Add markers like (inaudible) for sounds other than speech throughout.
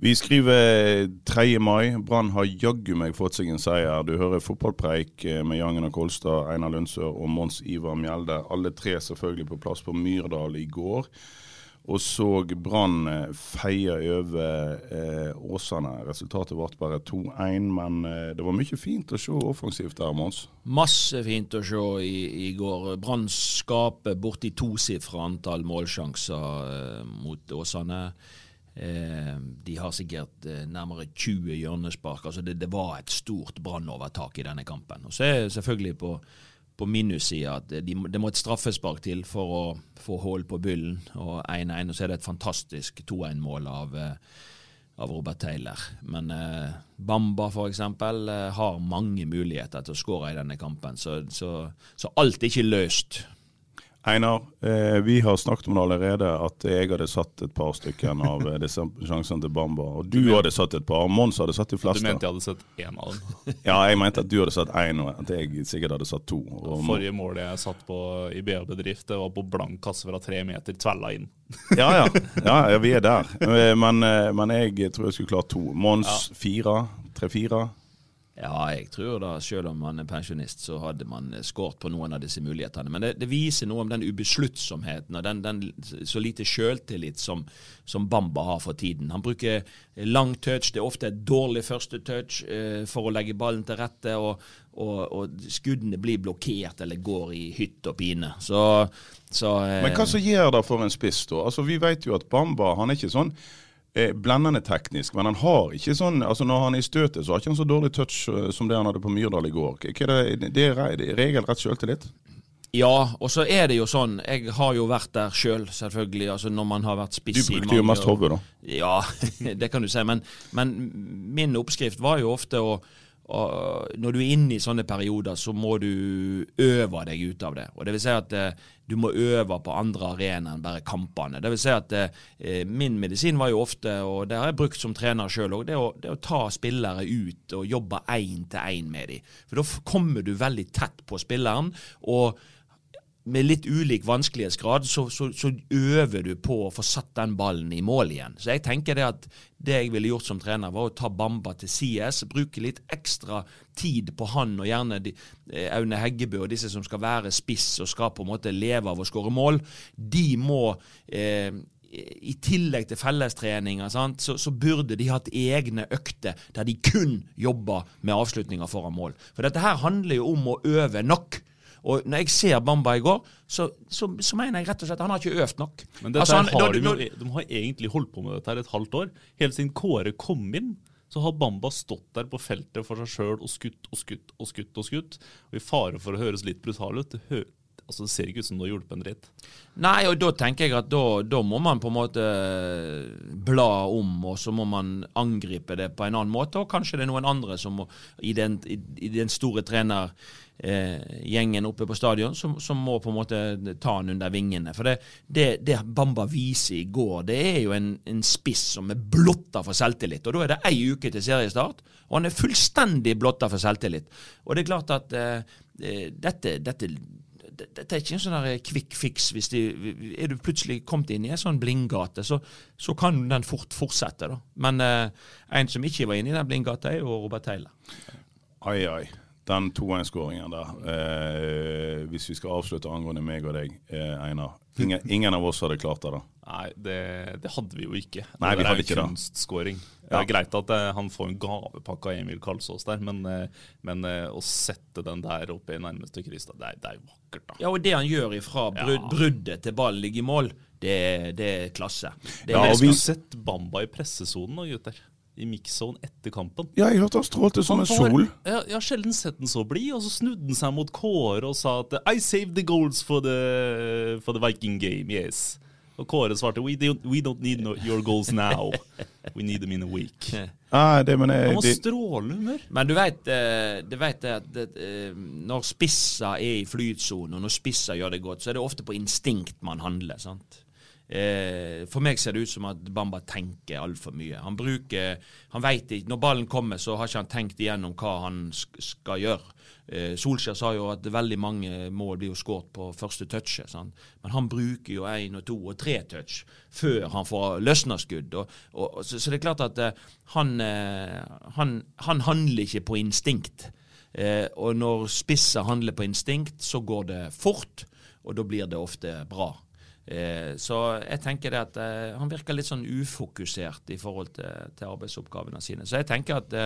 Vi skriver 3. mai. Brann har jaggu meg fått seg en seier. Du hører fotballpreik eh, med Jangen og Kolstad, Einar Lundsør og Mons Ivar Mjelde. Alle tre selvfølgelig på plass på Myrdal i går. Og så Brann eh, feie over eh, Åsane. Resultatet ble bare 2-1, men eh, det var mye fint å se offensivt der, Mons. Masse fint å se i, i går. Brann skaper borti tosifra antall målsjanser eh, mot Åsane. Eh, de har sikkert eh, nærmere 20 hjørnespark. altså det, det var et stort brannovertak i denne kampen. Og Så er det selvfølgelig på, på minussida at de, det må et straffespark til for å få hull på byllen. Og 1-1, og så er det et fantastisk 2-1-mål av, eh, av Robert Taylor. Men eh, Bamba f.eks. Har mange muligheter til å skåre i denne kampen, så, så, så alt er ikke løst. Einar, eh, vi har snakket om det allerede at jeg hadde satt et par stykker av eh, (laughs) disse sjansene til Bamba. Og du hadde satt et par. Mons hadde satt de fleste. Du mente jeg hadde satt én av dem. (laughs) Ja, jeg mente at du hadde satt én, og at jeg sikkert hadde satt to. Og, Forrige målet jeg satt på i BA-bedrift, det var på blank kasse fra tre meter, tvella inn. (laughs) ja, ja, ja, ja, vi er der. Eh, Men, eh, men jeg tror jeg skulle klart to. Mons fire. Tre-fire. Ja, jeg tror da, selv om man er pensjonist, så hadde man skåret på noen av disse mulighetene. Men det, det viser noe om den ubesluttsomheten og den, den så lite sjøltillit som, som Bamba har for tiden. Han bruker lang touch, det er ofte et dårlig første touch eh, for å legge ballen til rette, og, og, og skuddene blir blokkert eller går i hytt og pine. Så, så eh, Men hva som gjør det for en spiss, da? Altså, Vi vet jo at Bamba han er ikke sånn eh, blendende teknisk, men han har ikke sånn altså Når han er i støtet, så har ikke han så dårlig touch eh, som det han hadde på Myrdal i går. Hva er det, det er regelrett sjøltillit? Ja, og så er det jo sånn, jeg har jo vært der sjøl, selv, selvfølgelig. altså Når man har vært spiss i brukte jo mest år. hodet, da. Ja, (laughs) det kan du si. Men, men min oppskrift var jo ofte å å, Når du er inne i sånne perioder, så må du øve deg ut av det. Og det vil si at eh, du må øve på andre arenaer enn bare kampene. Det vil si at eh, min medisin var jo ofte, og det har jeg brukt som trener sjøl òg, det, det å ta spillere ut og jobbe én til én med dem. For da kommer du veldig tett på spilleren. og med litt ulik vanskelighetsgrad, så, så, så øver du på å få satt den ballen i mål igjen. Så jeg tenker det at det jeg ville gjort som trener, var å ta Bamba til CS, bruke litt ekstra tid på han, og gjerne de, eh, Aune Heggebø og disse som skal være spiss og skal på en måte leve av å skåre mål. De må eh, i tillegg til fellestreninger, så, så burde de hatt egne økter der de kun jobber med avslutninger foran mål. For dette her handler jo om å øve nok. Og når jeg ser Bamba i går, så, så, så mener jeg rett og slett at han har ikke øvd nok. Men dette Altså, han- har de, jo, de har egentlig holdt på med dette her et halvt år. Helt siden Kåre kom inn, så har Bamba stått der på feltet for seg sjøl og skutt og skutt og skutt. Og skutt. Og i fare for å høres litt brutal ut, det, altså, det ser ikke ut som du har hjulpet en dritt. Nei, og da tenker jeg at da, da må man på en måte bla om, og så må man angripe det på en annen måte. Og kanskje det er noen andre som må, i den, i, den store trenergjengen oppe på stadion, som, som må på en måte ta han under vingene. For det, det, det Bamba viser i går, det er jo en, en spiss som er blotta for selvtillit. Og da er det ei uke til seriestart, og han er fullstendig blotta for selvtillit. Og det er klart at eh, eh, dette, dette dette er ikke en sånn quick fix. hvis de, Er du plutselig kommet inn i en sånn blindgate, så, så kan den fort fortsette. da. Men eh, en som ikke var inne i den blindgata, er jo Robert Taylor. Ai, ai. den 2-1-skåringen der. Eh, hvis vi skal avslutte angående meg og deg, eh, Einar. Ingen, ingen av oss hadde klart det. da. Nei, det, det hadde vi jo ikke. Nei, vi det hadde ikke jo er kunstskåring. Det Ja. er greit at eh, han får en gavepakke av Emil Karlsås der, men, eh, men eh, å sette den der oppe i nærmeste kryss, det, er- det er jo vakkert, da. Ja, og det han gjør ifra brud, Ja. bruddet til ballen ligger i mål, det, det er klasse. Det er Ja, og vi har sett Bamba i pressesonen nå, gutter. I mixzone etter kampen. Ja, jeg hørte han strålte som en sol. Jeg, jeg har sjelden sett den så blid, og så snudde han seg mot Kåre og sa at I saved the goals for the, for the Viking game, yes. Og Kåre svarte we don't, we don't need no, your goals now. We need them in a week. (laughs) Ah, det, men jeg, Han var det, strålende humør. Men du vet, eh, du vet at det, eh, når spisser er i flytsonen, og når spisser gjør det godt, så er det ofte på instinkt man handler. sant? Eh, for meg ser det ut som at Bamba tenker altfor mye. Han bruker Han vet ikke Når ballen kommer, så har ikke han tenkt igjennom hva han skal gjøre. Eh, Solskjær sa jo at veldig mange mål blir jo skåret på første touchet. sant? Men han bruker jo én og to og tre touch før han får løsnerskudd. Og, og, så, så det er klart at eh, han, eh, han, han handler ikke på instinkt. Eh, og når spisser handler på instinkt, så går det fort, og da blir det ofte bra. Så jeg tenker det at han virker litt sånn ufokusert i forhold til, til arbeidsoppgavene sine. Så jeg tenker at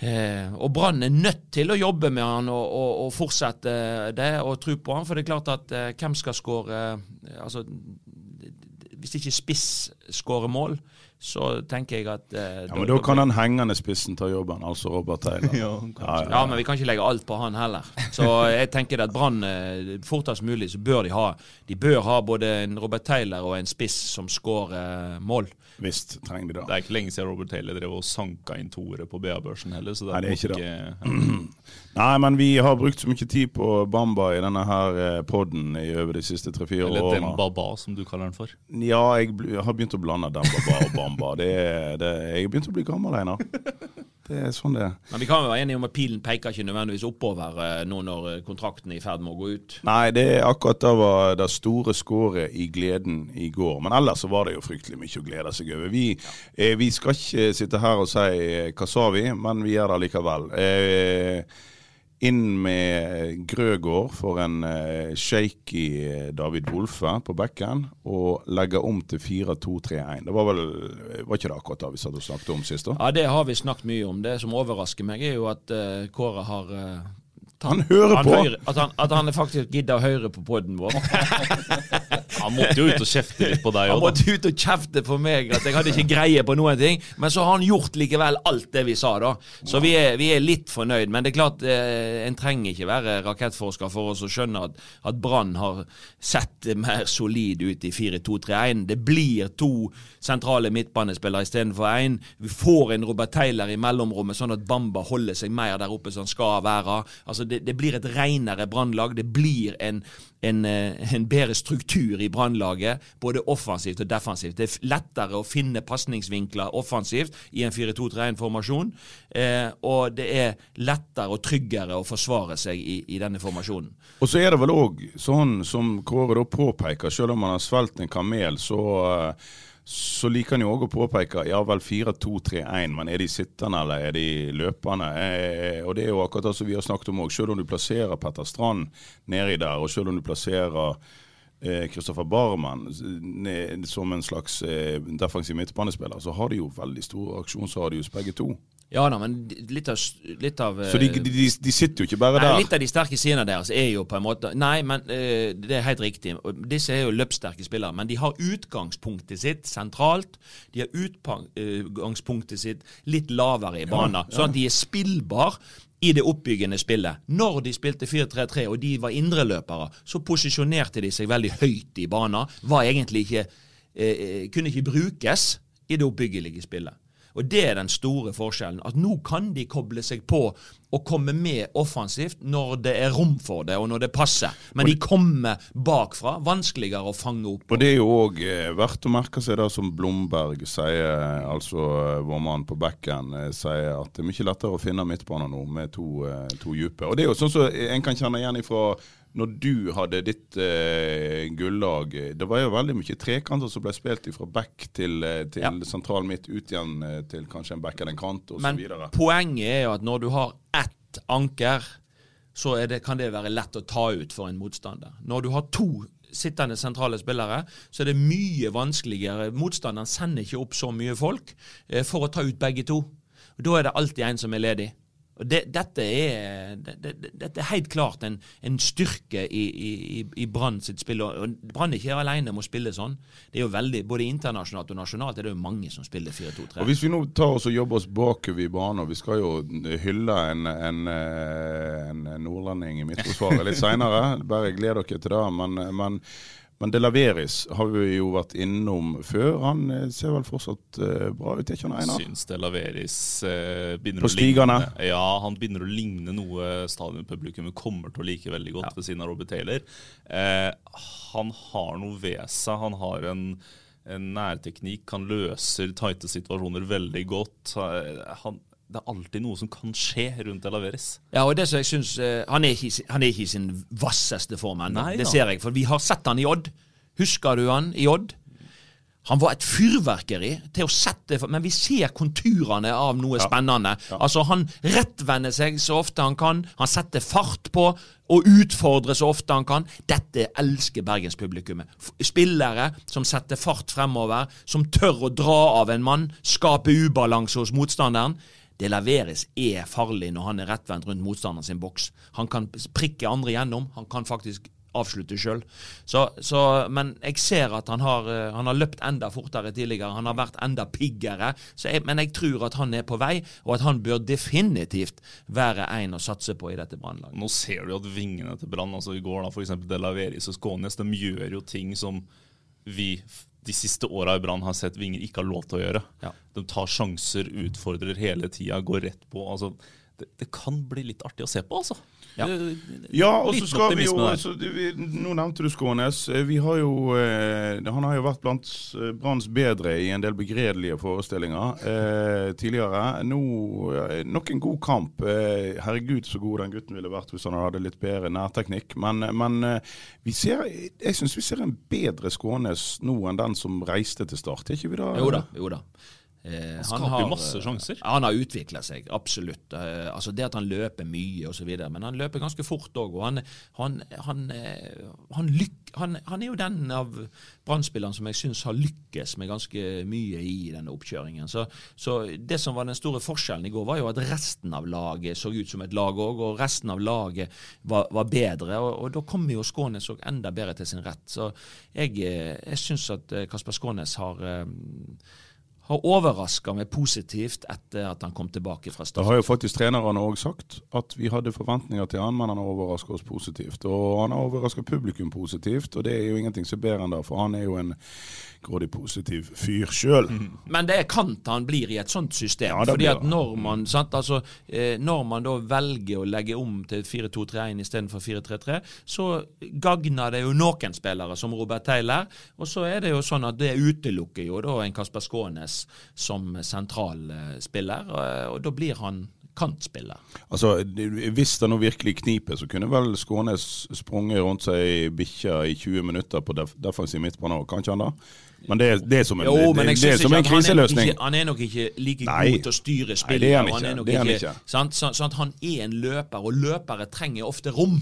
eh, og Brann er nødt til å jobbe med han og, og, og fortsette det og tro på han. For det er klart at eh, hvem skal skåre eh, altså, Hvis ikke spiss skårer mål, så tenker jeg at eh, ja, men da kan den hengende spissen ta jobben, altså Robert Taylor. (laughs) Ja, ja, Ja, men vi kan ikke legge alt på han heller. Så jeg tenker at Brann eh, fortest mulig så bør de ha De bør ha både en Robert Taylor og en spiss som skårer eh, mål. Visst trenger de Det det. er ikke lenge siden Robert Taylor drev og sanka inn toere på BA-børsen heller. Så det Nei, det er ikke eh, (clears throat) Nei, men vi har brukt så mye tid på Bamba i denne her poden podden i over de siste tre-fire Eller den Dembaba, som du kaller den for. Ja, jeg jeg har begynt å blande Dembaba og Bamba. Det, er- det, jeg har begynt å bli gammel, Einar. Det er sånn det er. Men vi kan være enige om at pilen peker ikke nødvendigvis oppover eh, nå når eh, kontrakten er i ferd med å gå ut. Nei, det er akkurat det var det store skåret i gleden i går. Men ellers så var det jo fryktelig mye å glede seg over. Vi, eh, vi skal ikke sitte her og si hva sa vi, men vi gjør det likevel. Eh, inn med Grøgaard for en eh, shaky David Wolfe på bekken, og legge om til 4-2-3-1. Det var vel var ikke det akkurat det vi og snakket om sist? da? Ja, det har vi snakket mye om. Det som overrasker meg, er jo at uh, Kåre har eh, tatt- Han hører på. hører- at, han, at han faktisk gidder å høre på poden vår. (laughs) Han måtte jo ut og kjefte litt på deg Han òg, da. måtte ut og kjefte på meg at jeg hadde ikke greie på noen ting. Men så har han gjort likevel alt det vi sa, da. Så vi er, vi er litt fornøyd. Men det er klart, eh, en trenger ikke være rakettforsker for oss å skjønne at, at Brann har sett mer solid ut i 4-2-3-1. Det blir to sentrale midtbanespillere istedenfor én. Vi får en Robert Taylor i mellomrommet, sånn at Bamba holder seg mer der oppe som han skal være. Altså, det, det blir et renere Brannlag. Det blir en, en, eh, en bedre struktur i Brannlaget, både offensivt og defensivt. Det er lettere å finne pasningsvinkler offensivt i en 4-2-3-1-formasjon, eh, og det er lettere og tryggere å forsvare seg i, i denne formasjonen. Og så er det vel òg sånn som Kåre da påpeker, selv om han har svelget en kamel, så, eh, så liker han jo òg å påpeke ja vel 4-2-3-1, men er de sittende eller er de løpende? Eh, og det er jo akkurat det som vi har snakket om òg. Selv om du plasserer Petter Strand nedi der, og selv om du plasserer eh, Kristoffer Barmen som en slags eh, defensiv midtbanespiller, så har de jo veldig stor aksjonsradius begge to. Ja da, men litt av, litt av Så de, eh, de, de, de sitter jo ikke bare Nei, der. Litt av de sterke sidene deres er jo på en måte Nei, men eh, det er helt riktig. Disse er jo løpssterke spillere, men de har utgangspunktet sitt sentralt. De har utgangspunktet sitt litt lavere i banen, sånn at de er spillbar i det oppbyggende spillet. Når de spilte 4-3-3 og de var indreløpere, så posisjonerte de seg veldig høyt i banen. Var egentlig ikke eh, Kunne ikke brukes i det oppbyggelige spillet. Og det er den store forskjellen. At nå kan de koble seg på og komme med offensivt når det er rom for det, og når det passer. Men de kommer bakfra. Vanskeligere å fange opp. Og det er jo òg eh, verdt å merke seg det som Blomberg sier, altså eh, vår mann på bekken, eh, sier at det er mye lettere å finne midtbanen nå med to, eh, to dype. Og det er jo sånn som en kan kjenne igjen ifra når du hadde ditt eh, gullag. Det var jo veldig mye trekanter som ble spilt fra back til, eh, til Ja. sentral midt, ut igjen eh, til kanskje en back eller en kant Men osv. poenget er jo at når du har ett anker, så det, kan det være lett å ta ut for en motstander. Når du har to sittende sentrale spillere, så er det mye vanskeligere. Motstanderen sender ikke opp så mye folk eh, for å ta ut begge to. Og Da er det alltid en som er ledig. Det, dette, er, det, det, er helt klart en, en styrke i, i, i Brann sitt spill. Brann er ikke alene om å spille sånn. Det er jo veldig, Både internasjonalt og nasjonalt er det jo mange som spiller 4-2-3. Og Hvis vi nå tar oss og jobber oss bakover i banen, vi skal jo hylle en, en, en nordlending i midtforsvaret litt seinere, (laughs) bare gled dere til det. men, men men De Laveris har vi jo vært innom før. Han eh, ser vel fortsatt uh, bra ut, ikke han Einar? Syns De Laveris uh, begynner På stigene? å ligne Ja, han begynner å ligne noe stadionpublikummet kommer til å like veldig godt ja. ved siden av Robert Taylor. Uh, han har noe ved seg. Han har en, en nærteknikk. Han løser tighte situasjoner veldig godt. Han, det er alltid noe som kan skje rundt Elaveris. Ja, og det som jeg synes, uh, han, er ikke, han, er ikke, i sin vasseste form ennå. Det ser jeg, for vi har sett han i Odd. Husker du han i Odd? Han var et fyrverkeri til å sette Men vi ser konturene av noe ja. spennende. Ja. Altså Han rettvender seg så ofte han kan. Han setter fart på og utfordrer så ofte han kan. Dette elsker bergenspublikummet. Spillere som setter fart fremover, som tør å dra av en mann, skape ubalanse hos motstanderen. Det leveres er farlig når han er rettvendt rundt motstanderen sin boks. Han kan prikke andre gjennom. Han kan faktisk avslutte sjøl. Men jeg ser at han har, eh, han har, løpt enda fortere tidligere. Han har vært enda piggere. Jeg, men jeg tror at han er på vei, og at han bør definitivt være en å satse på i dette brannlaget. Nå ser du at vingene til Brann, altså i går da f.eks. Delaveris og Skånes, de gjør jo ting som vi de siste åra i Brann har sett Vinger ikke har lov til å gjøre. Ja. De tar sjanser, utfordrer hele tida, går rett på. altså det, det, kan bli litt artig å se på, altså. Ja, ja og så skal vi jo altså, vi, Nå nevnte du Skånes. Eh, vi har jo, eh, han har jo vært blant eh, Branns bedre i en del begredelige forestillinger eh, tidligere. Nå eh, nok en god kamp. Eh, herregud, så god den gutten ville vært hvis han hadde litt bedre nærteknikk. Men, men vi ser, jeg syns vi ser en bedre Skånes nå enn den som reiste til start. Er ikke vi da? Jo da. jo da. Eh, han skaper jo masse sjanser. Ja, han har utvikla seg, absolutt. Eh, altså Det at han løper mye osv. Men han løper ganske fort òg. Og han, han, han, eh, han, han, er jo den av brann som jeg syns har lykkes med ganske mye i denne oppkjøringen. Så, så, det som var den store forskjellen i går, var jo at resten av laget så ut som et lag òg, og resten av laget var, var bedre. Og, og, da kommer jo Skånes òg enda bedre til sin rett. Så jeg, jeg syns at Kasper Skånes har har overraska meg positivt etter at han kom tilbake fra start. Det har jo faktisk trenerne òg sagt, at vi hadde forventninger til han, men han har overraska oss positivt. Og han har overraska publikum positivt, og det er jo ingenting som er bedre enn det, for han er jo en grådig positiv fyr sjøl. Mm. Men det er kant han blir i et sånt system. Ja, fordi at når man, sant, altså, eh, når man da velger å legge om til 4-2-3-1 istedenfor 4-3-3, så gagner det jo noen spillere, som Robert Taylor. Og så er det jo sånn at det utelukker jo da en Kasper Skånes som sentral spiller, og, da blir han kantspiller. Altså, Hvis det nå virkelig kniper, så kunne vel Skånes sprunget rundt seg bikkja i 20 minutter på def defensiv midtbane òg, kan ikke han da? Men det, det er som en, jo, det, det er som en kriseløsning. Han er, han er, nok ikke like Nei. god til å styre spillet. Nei, det er han ikke. Han er, han, ikke. Sant? Så, sånn at han er en løper, og løpere trenger ofte rom.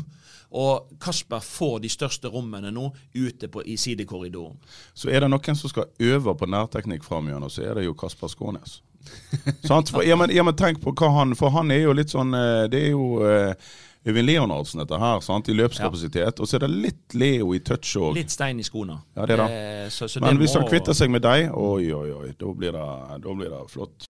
Og Kasper får de største rommene nå ute på, i sidekorridoren. Så er det noen som skal øve på nærteknikk framgjørende, så er det jo Kasper Skånes. (laughs) for, ja, men, ja, men, tenk på hva han For han er jo litt sånn eh, Det er jo uh, Øyvind Leonardsen dette her, sant? i løpskapasitet. Ja. Og så er det litt Leo i touch òg. Litt stein i skoene. Ja, det det. Eh, så, så Men hvis må... han kvitter seg med deg, oi, oi, oi, da blir det, da blir det flott.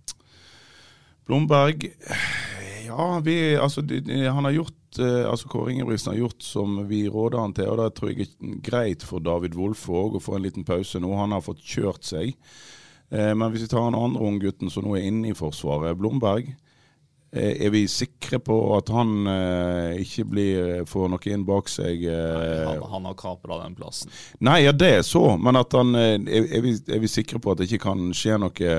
Blomberg Ja, vi, altså, han har gjort uh, altså Kåre Ingebrigtsen har gjort som vi råder han til, og det tror jeg er greit for David Wolfe òg å få en liten pause nå. Han har fått kjørt seg. Uh, men hvis vi tar den andre unggutten som nå er inne i Forsvaret, Blomberg. Eh, Er vi sikre på at han eh, ikke blir, får noe inn bak seg? eh, Han, han har kapra den plassen. Nei, ja, det er så, men han eh, er, er, vi, er vi sikre på at det ikke kan skje noe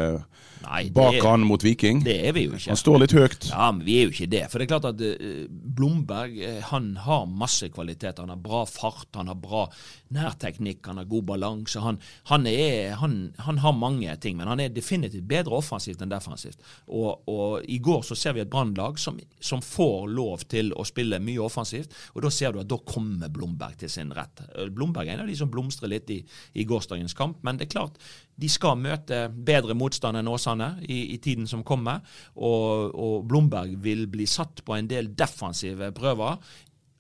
Nei, bak er- han mot Viking? Det er vi jo ikke. Han står litt høyt. Ja, men vi er jo ikke det. For det er klart at uh, Blomberg eh, han har masse kvaliteter. Han har bra fart, han har bra nærteknikk, han har god balanse. Han, han, han, han har mange ting, men han er definitivt bedre offensivt enn defensivt. Og, og i går så ser vi et brannlag som, som får lov til å spille mye offensivt, og da ser du at da kommer Blomberg til sin rett. Blomberg er en av de som blomstrer litt i, i gårsdagens kamp, men det er klart de skal møte bedre motstand enn Åsane i, i tiden som kommer. Og, og Blomberg vil bli satt på en del defensive prøver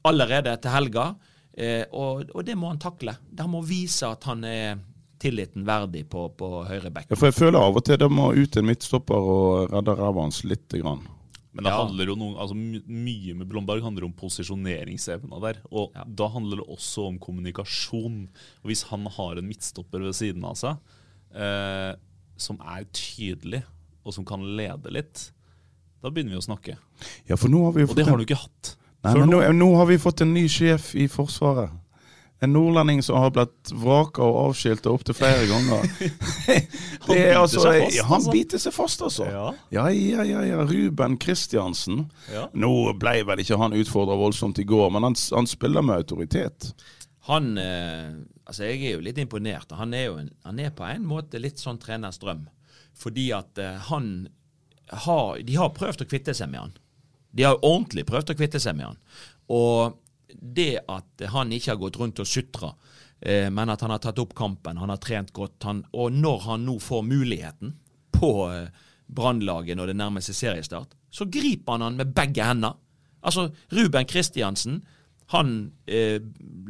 allerede til helga. Eh, og, og det må han takle. Han må vise at han er tilliten verdig på, på høyre bekk. Ja, for jeg føler av og til det må ut en midtstopper og redde ræva hans lite grann. Men det Ja. handler jo noe, altså mye med Blomberg handler om posisjoneringsevna der. Og da handler det også om kommunikasjon. Og Hvis han har en midtstopper ved siden av seg eh, som er tydelig, og som kan lede litt, da begynner vi å snakke. Ja, for nå har vi jo Og det har du ikke hatt. Nei, men nå, nå. har vi fått en ny sjef i Forsvaret. En nordlending som har blitt vraka og avskilta opptil flere ganger. (laughs) (laughs) Han Det er biter altså, seg fast, han altså. biter seg fast, altså. Ja. Ja, ja, ja. ja. Ruben Kristiansen. Ja. Nå ble vel ikke han utfordra voldsomt i går, men han, han spiller med autoritet. Han eh, Altså, jeg er jo litt imponert. Han er jo en, han er på en måte litt sånn treners drøm. Fordi at eh, han har De har prøvd å kvitte seg med han. De har jo ordentlig prøvd å kvitte seg med han. Og det at han ikke har gått rundt og sutra, eh, men at han har tatt opp kampen, han har trent godt, han, og når han nå får muligheten på eh, Brannlaget når det nærmer seg seriestart, så griper han han med begge hender. Altså, Ruben Kristiansen han eh,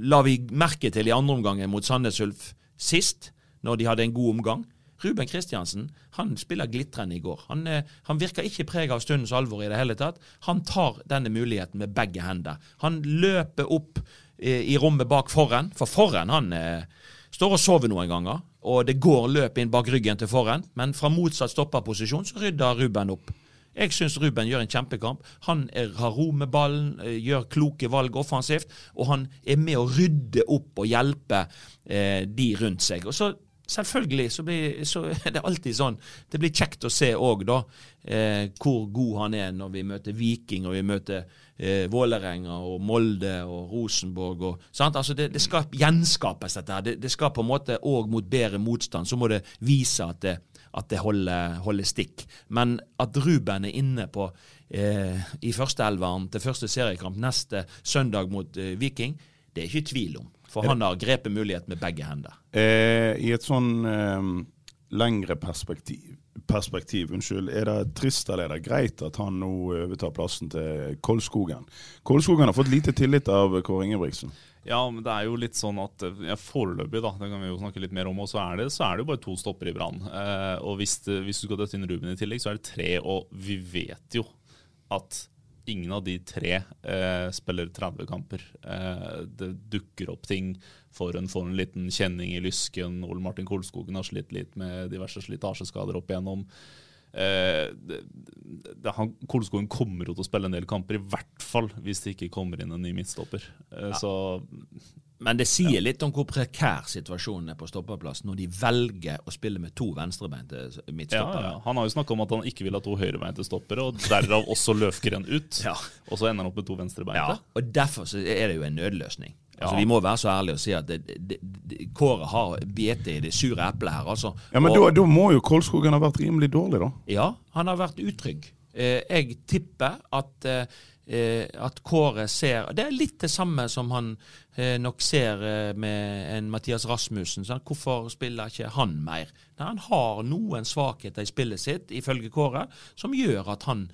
la vi merke til i andre omgang mot Sandnes Ulf sist, når de hadde en god omgang. Ruben Kristiansen han spiller glitrende i går. Han, eh, han virker ikke preget av stundens alvor i det hele tatt. Han tar denne muligheten med begge hender. Han løper opp eh, i rommet bak forhen, for forhen han eh, står og sover noen ganger. Og det går løp inn bak ryggen til forhen, men fra motsatt stopperposisjon så rydder Ruben opp. Jeg syns Ruben gjør en kjempekamp. Han er, har ro med ballen, gjør kloke valg offensivt, og han er med å rydde opp og hjelpe eh, de rundt seg. Og så Selvfølgelig så, blir, så (laughs) er det alltid sånn. Det blir kjekt å se òg, da, eh, hvor god han er når vi møter Viking og vi møter eh, Vålerenga og Molde og Rosenborg. Og? Altså det, det skal gjenskapes, dette her. Det, det skal på en måte òg mot bedre motstand. Så må det vise at det, at det holder, holder stikk. Men at Ruben er inne på eh, i førsteelveren til første seriekamp neste søndag mot eh, Viking, det er ikke tvil om. For han har grepet mulighet med begge hender. Eh, I et sånn eh, lengre perspektiv, perspektiv unnskyld, er det trist eller er det greit at han nå overtar plassen til Kolskogen? Kolskogen har fått lite tillit av Kåre Ingebrigtsen. Ja, men det er jo litt sånn at eh, ja, foreløpig, da, det kan vi jo snakke litt mer om, og så er det, så er det jo bare to stopper i Brann. Eh, og hvis, det, hvis du skal døtte inn Ruben i tillegg, så er det tre, og vi vet jo at ingen av de tre eh, spiller 30 kamper. Eh, det dukker opp ting. Får en, får en liten kjenning i lysken. Ole Martin Kolskogen har slitt litt med diverse slitasjeskader opp igjennom. Eh, det, det, han, Kolskogen kommer jo til å spille en del kamper, i hvert fall hvis det ikke kommer inn en ny midtstopper. Eh, Så Men det sier litt om hvor prekær situasjonen er på stopperplass når de velger å spille med to venstrebeinte midtstoppere. ja. Han har jo snakka om at han ikke vil ha to høyrebeinte stoppere, og derav også Løfgren ut. (laughs) Ja. Og så ender han opp med to Ja, venstrebeinte. og derfor så er det jo en nødløsning. Altså, vi må være så ærlige og si at det, det, det, Kåre har bitt i det sure eplet her. Altså. Ja, Men Og- da, da må jo Kolskogen ha vært rimelig dårlig, da. Ja, han har vært utrygg. Eh, jeg tipper at, eh, at Kåre ser Det er litt det samme som han eh, nok ser eh, med en Mathias Rasmussen. Sant? Hvorfor spiller ikke han mer? Nei, han har noen svakheter i spillet sitt, ifølge Kåre, som gjør at han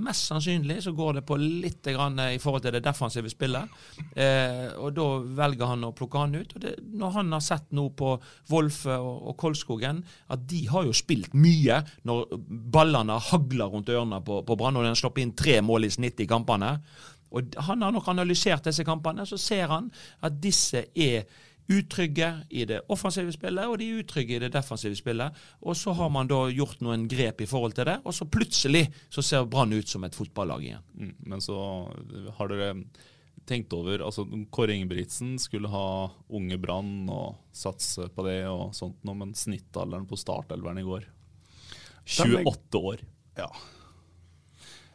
Mest sannsynlig så går det på litt grann i forhold til det defensive spillet. Eh, og da velger han å plukke han ut. Og det, når han har sett nå på Wolfe og, og Kolskogen, at de har jo spilt mye når ballene hagler rundt ørene på, på Brann, og de har sluppet inn tre mål i snitt i kampene. Og Han har nok analysert disse kampene, så ser han at disse er utrygge i det offensive spillet, og de er utrygge i det defensive spillet. Og så har man da gjort noen grep i forhold til det, og så plutselig så ser Brann ut som et fotballag igjen. Mm, men så har dere tenkt over altså Kåre Ingebrigtsen skulle ha unge Brann og satse på det og sånt noe, men snittalderen på startelveren i går 28 år. Ja.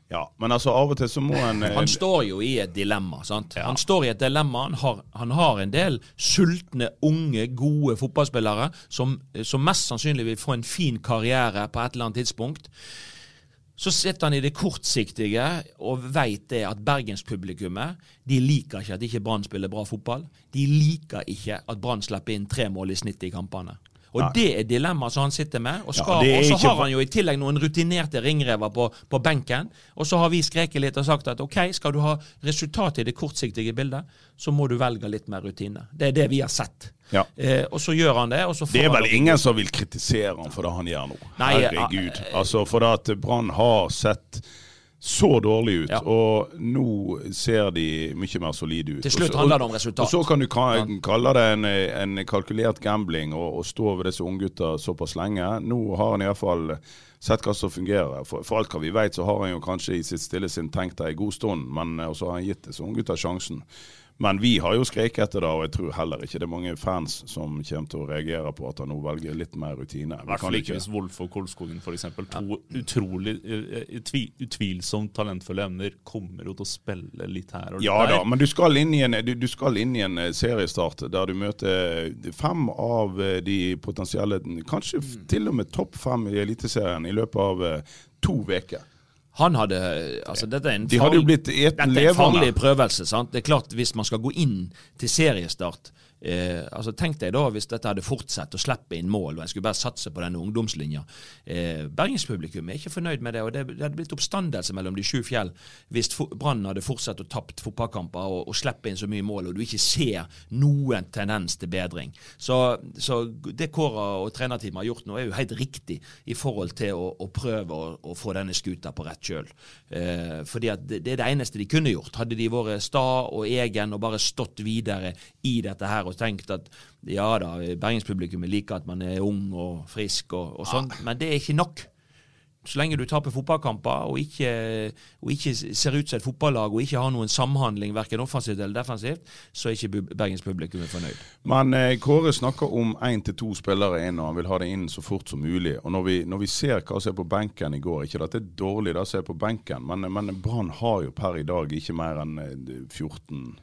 Ja. Men altså, av og til så må (laughs) en eh, Han står jo i et dilemma. sant? Han står i et dilemma. Han har, han har en del sultne, unge, gode fotballspillere som, som mest sannsynlig vil få en fin karriere på et eller annet tidspunkt. Så sitter han i det kortsiktige og veit det at bergenspublikummet de liker ikke at ikke Brann spiller bra fotball. De liker ikke at Brann slipper inn tre mål i snitt i kampene. Og Nei. det er dilemmaet som han sitter med. Og, skal, er og så har han jo i tillegg noen rutinerte ringrever på, på benken. Og så har vi skreket litt og sagt at ok, skal du ha resultat i det kortsiktige bildet, så må du velge litt mer rutine. Det er det vi har sett. Ja. Eh, og så gjør han det, og så får Det er vel ingen som vil kritisere han for det han gjør nå. Nei, Herregud. ja, Altså, for det at Brann har sett så dårlig ut, Ja. og nå ser de mye mer solide ut. Til slutt Og handler det om resultat. Og så kan du ka kalle det en, en kalkulert gambling å stå over disse unggutta såpass lenge. Nå har han iallfall sett hva som fungerer. For, for alt hva vi vet, så har han jo kanskje i sitt stille sinn tenkt det en god stund, men og så har han gitt disse unggutta sjansen. Men vi har jo skreket etter det, og jeg tror heller ikke det er mange fans som kommer til å reagere på at han nå velger litt mer rutine. I hvert fall ikke hvis Wolf og Kolskogen f.eks. To utrolig eh, utvilsomt talentfulle emner kommer jo til å spille litt her og litt Ja der. da, men du skal inn i en, du, du skal inn i en eh, seriestart der du møter fem av eh, de potensielle Kanskje mm. til og med topp fem i Eliteserien i løpet av eh, to uker. Han hadde altså dette er en De farlig- blitt eten Dette er en farlig prøvelse. sant? Det er klart, Hvis man skal gå inn til seriestart eh, altså Tenk deg da hvis dette hadde fortsatt å slippe inn mål, og en skulle bare satse på denne ungdomslinja. Eh, Bergenspublikum er ikke fornøyd med det, og det, det hadde blitt oppstandelse mellom de sju fjell hvis Brann hadde fortsatt å tapt fotballkamper og, og slippe inn så mye mål, og du ikke ser noen tendens til bedring. Så, så det Kåra og trenerteamet har gjort nå, er jo helt riktig i forhold til å, å prøve å, å få denne skuta på rett kjøl. Eh, fordi at det, det er det eneste de kunne gjort. Hadde de vært sta og egen og bare stått videre i dette her og tenkt at ja da, bergenspublikummet liker at man er ung og frisk og, og sånn, men det er ikke nok. Så lenge du taper fotballkamper og ikke, og ikke ser ut som et fotballag og ikke har noen samhandling verken offensivt eller defensivt, så er ikke bergenspublikum fornøyd. Men eh, Kåre snakker om én til to spillere inn, og han vil ha det inn så fort som mulig. Og Når vi, når vi ser hva som er på benken i går, ikke at det er dårlig det som er på benken, men, men Brann har jo per i dag ikke mer enn eh, 14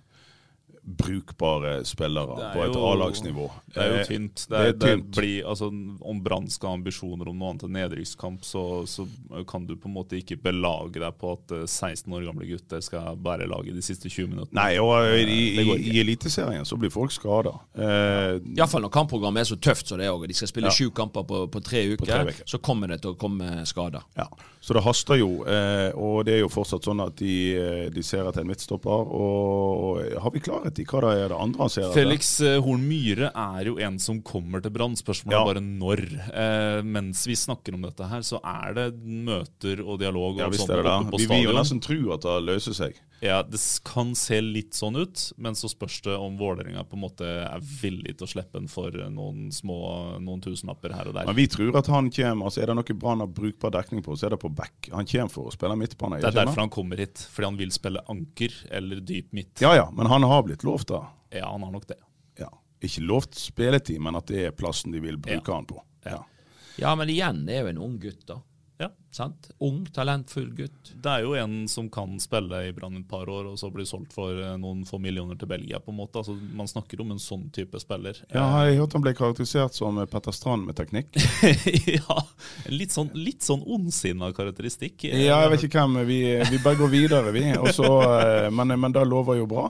brukbare spillere er på et A-lagsnivå. Det er jo Eh, tynt. Det, Det er, tynt. det blir, altså, om Brann skal ha ambisjoner om noe annet enn nedrykkskamp, så, så kan du på en måte ikke belage deg på at eh, 16 år gamle gutter skal bære laget de siste 20 minuttene. Nei, og eh, i, i, i Eliteserien så blir folk skada. Eh, Iallfall når kampprogrammet er så tøft som det er og De skal spille Ja. sju kamper på, på tre uker, tre uker. så kommer det til å komme skader. Ja, så det haster jo. Eh, og det er jo fortsatt sånn at de, eh, de ser etter en midtstopper. Og, og har vi klarhet i hva det er det andre han ser? Felix eh, Horn Myhre er jo en som kommer til Brann. Spørsmålet Ja. er bare når. Eh, mens vi snakker om dette her, så er det møter og dialog Ja, og visst sånt oppe på Vi vil jo nesten tro at det løser seg. Ja, Det kan se litt sånn ut, men så spørs det om Vålerenga på en måte er villig til å slippe den for eh, noen små noen tusenlapper her og der. Men vi tror at han kommer. altså Er det noe Brann har brukbar dekning på, så er det på back. Han kommer for å spille midtbane. Det er derfor han kommer hit, fordi han vil spille anker eller dyp midt. Ja ja, men han har blitt lovt da? Ja, han har nok det. Ja. Ikke lovt spilletid, men at det er plassen de vil bruke Ja. han på. Ja. Ja, men igjen, det er jo en ung gutt, da. Ja. Sant? Ung, talentfull gutt. Det er jo en som kan spille i Brann et par år, og så bli solgt for eh, noen få millioner til Belgia. på en måte. Altså, Man snakker om en sånn type spiller. ja, jeg hørte han ble karakterisert som Petter Strand med teknikk. (laughs) ja, Litt sånn, litt sånn ondsinna karakteristikk. Ja, jeg vet ikke hvem. Vi, vi bare går videre, vi. Også, eh, men, men det lover jo bra.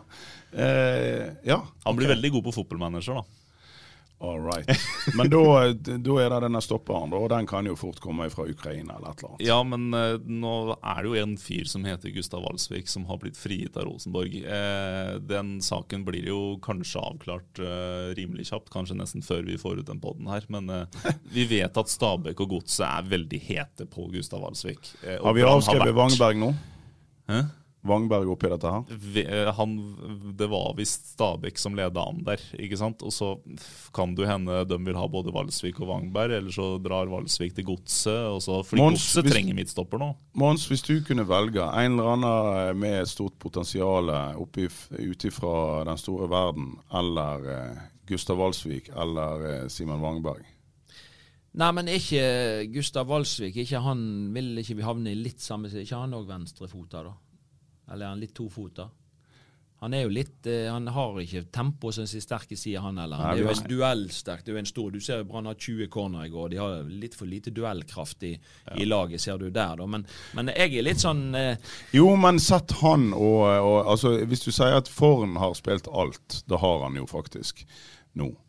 Eh, ja. Han blir okay. veldig god på fotballmanager, da. All right. Men da, er det denne stopperen, og den kan jo fort komme fra Ukraina eller et eller annet. Ja, men uh, nå er det jo en fyr som heter Gustav Walsvik, som har blitt frigitt av Rosenborg. Uh, den saken blir jo kanskje avklart uh, rimelig kjapt, kanskje nesten før vi får ut den podden her. Men vi vet at Stabæk og Godset er veldig hete på Gustav Walsvik. Har vi avskrevet Vangberg Wangberg nå? Hæ? Wangberg oppi dette her? Eh, Han, det var visst Stabæk som leda an der, ikke sant. Og så kan det jo hende de vil ha både Valsvik og Wangberg, eller så drar Valsvik til Godset. og så- Fordi Godset trenger midtstopper nå. Mons, hvis du kunne velge en eller annen eh, med et stort potensial ut ifra den store verden, eller eh, Gustav Valsvik eller Simen Simon Wangberg? Nei, men er ikke Gustav Valsvik ikke han, Vil ikke vi havne i litt samme side? ikke han òg venstrefota, da? Eller er han litt tofota? Han er jo litt eh, Han har ikke tempo som sin sterke side, han heller. Nei, Han er jo en duellsterk. Det er jo en stor Du ser jo Brann har 20 corner i går. De har litt for lite duellkraft i, i laget, ser du der, da. Men, men jeg er litt sånn eh, Jo, men sett han og, og altså, Hvis du sier at Forn har spilt alt, da har han jo faktisk nå. Ja.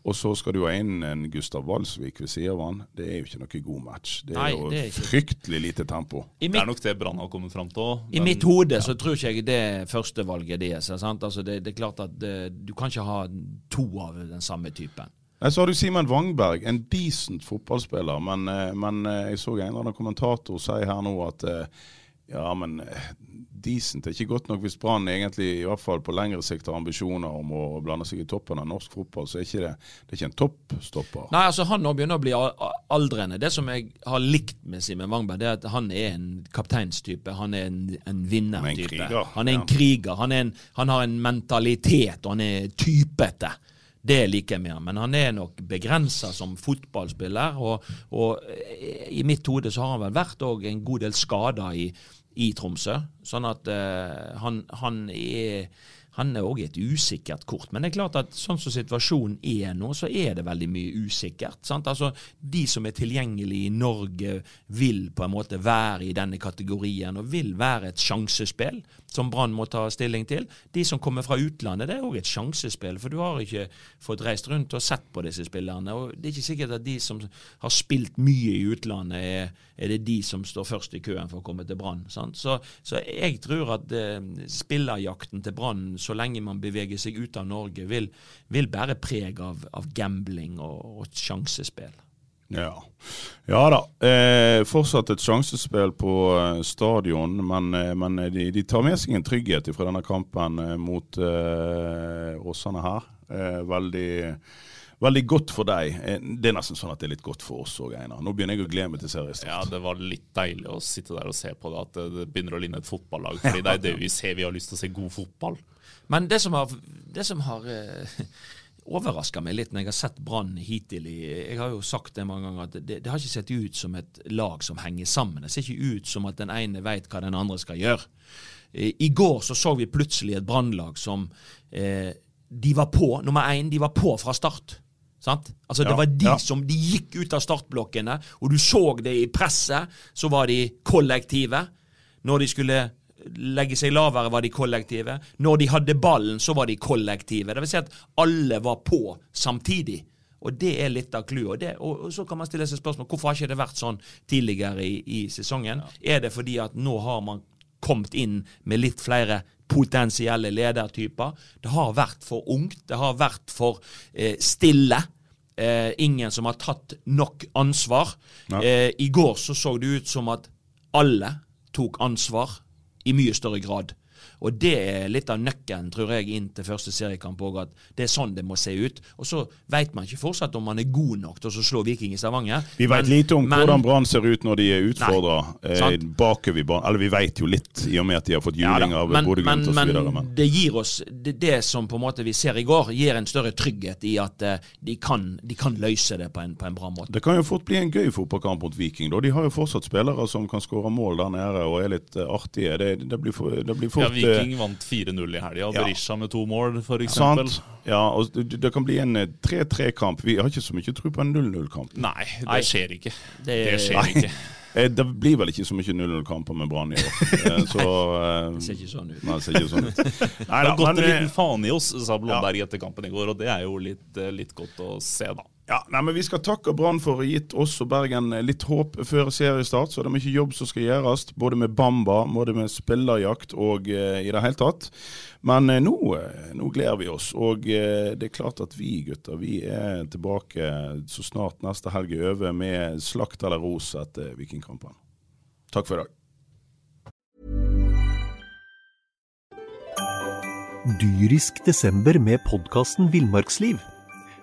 Og så skal du ha inn en Gustav Walsvik ved siden av han. Det er jo ikke noe god match. Det er Nei, jo det er fryktelig lite tempo. I Det er nok det Brann har kommet fram til òg. I mitt hode så tror ikke jeg det er førstevalget deres. Sant? Altså det, det er klart at det, du kan ikke ha to av den samme typen. Nei, Så har du Simen Wangberg, en decent fotballspiller. Men, eh, men eh, jeg så en eller annen kommentator si her nå at eh, ja, men eh, Det er ikke godt nok hvis Brann egentlig, i hvert fall på lengre sikt, har ambisjoner om å blande seg i toppen av norsk fotball. Så er ikke det, det er ikke en toppstopper. Nei, altså Han nå begynner å bli aldrende. Det som jeg har likt med Simen Wangberg, det er at han er en kapteinstype. Han er en, en vinnertype. Han er en kriger. Han, er en, han har en mentalitet, og han er typete. Det liker jeg mer. Men han er nok begrensa som fotballspiller. Og, og eh, i mitt hode så har han vel vært en god del skader i, i Tromsø. Sånn at uh, han, han er han òg et usikkert kort. Men det er klart at sånn som situasjonen er nå, så er det veldig mye usikkert. Sant? Altså, De som er tilgjengelige i Norge, vil på en måte være i denne kategorien og vil være et sjansespill som Brann må ta stilling til. De som kommer fra utlandet, det er òg et sjansespill, for du har ikke fått reist rundt og sett på disse spillerne. og Det er ikke sikkert at de som har spilt mye i utlandet, er, er det de som står først i køen for å komme til Brann. Så, så jeg tror at eh, spillerjakten til Brann, så lenge man beveger seg ut av Norge, vil, vil bære preg av, av gambling og, og sjansespill. Ja, ja da. Eh, fortsatt et sjansespill på eh, stadion, men, eh, men de, de tar med seg en trygghet fra denne kampen eh, mot eh, Åsane her. Eh, veldig, veldig godt for deg. Eh, det er nesten sånn at det er litt godt for oss òg, Einar. Nå begynner jeg å glede meg til seriestart. Ja, det var litt deilig å sitte der og se på det, at det- det begynner å ligne et fotballag. Fordi det er det vi ser, vi har lyst til å se god fotball. Men det som har, det som har overraska meg litt når jeg har sett Brann hittil i Jeg har jo sagt det mange ganger at det, det har ikke sett ut som et lag som henger sammen. Det ser ikke ut som at den ene veit hva den andre skal gjøre. I går så så vi plutselig et Brannlag som eh, De var på. Nummer én, de var på fra start. Sant? Altså Det var de ja. som de gikk ut av startblokkene, og du så det i presset. Så var de kollektive. Når de skulle legge seg lavere, var de kollektive. Når de hadde ballen, så var de kollektive. Det vil si at alle var på samtidig. Og det er litt av clouet. Og, det- og, så kan man stille seg spørsmål hvorfor har ikke det vært sånn tidligere i, i sesongen. Er det fordi at nå har man kommet inn med litt flere potensielle ledertyper? Det har vært for ungt. Det har vært for eh, stille. Eh, ingen som har tatt nok ansvar. Ja. Eh, I går så så det ut som at alle tok ansvar i mye større grad. Og det er litt av nøkkelen, tror jeg, inn til første seriekamp òg, at det er sånn det må se ut. Og så veit man ikke fortsatt om man er god nok til å slå Viking i Stavanger. Vi vet Men- lite om men- hvordan Brann ser ut når de er utfordra eh, bakover i banen. Eller vi vet jo litt, i og med at de har fått Ja juling av men, Bodø-Glimt osv. men Men det gir oss det, det som på en måte vi ser i går, gir en større trygghet i at eh, de, kan, de kan løse det på en, på en bra måte. det kan jo fort bli en gøy fotballkamp mot Viking. Da. De har jo fortsatt spillere som kan skåre mål der nede og er litt eh, artige. Det, det, blir, for, det blir Ja, fort eh, Viking vant 4-0 i helga. Ja. Berisha med to mål, f.eks. Ja, og det, det kan bli en eh, 3-3-kamp. Vi har ikke så mye tro på en 0-0-kamp. Nei, det Nei. skjer ikke. Det- Det skjer Nei. ikke. (laughs) Eh, Det blir vel ikke så mye 0-0-kamper med Brann i år. Eh, (laughs) Så eh, Det ser ikke sånn ut. Nei, det ser ikke sånn ut. (laughs) Nei Det har gått en eh, liten faen i oss, sa Blomberg etter kampen i går, og det er jo litt, eh, litt godt å se, da. Ja, nei, men Vi skal takke Brann for å ha gitt oss og Bergen litt håp før seriestart. Så det er mye jobb som skal gjøres, både med Bamba, både med spillerjakt og eh, i det hele tatt. Men eh, nå, eh, nå gleder vi oss. Og eh, det er klart at vi gutter vi er tilbake så snart neste helg er over med slakt eller ros etter Vikingkampen. Takk for i dag. dyrisk desember med podkasten Villmarksliv.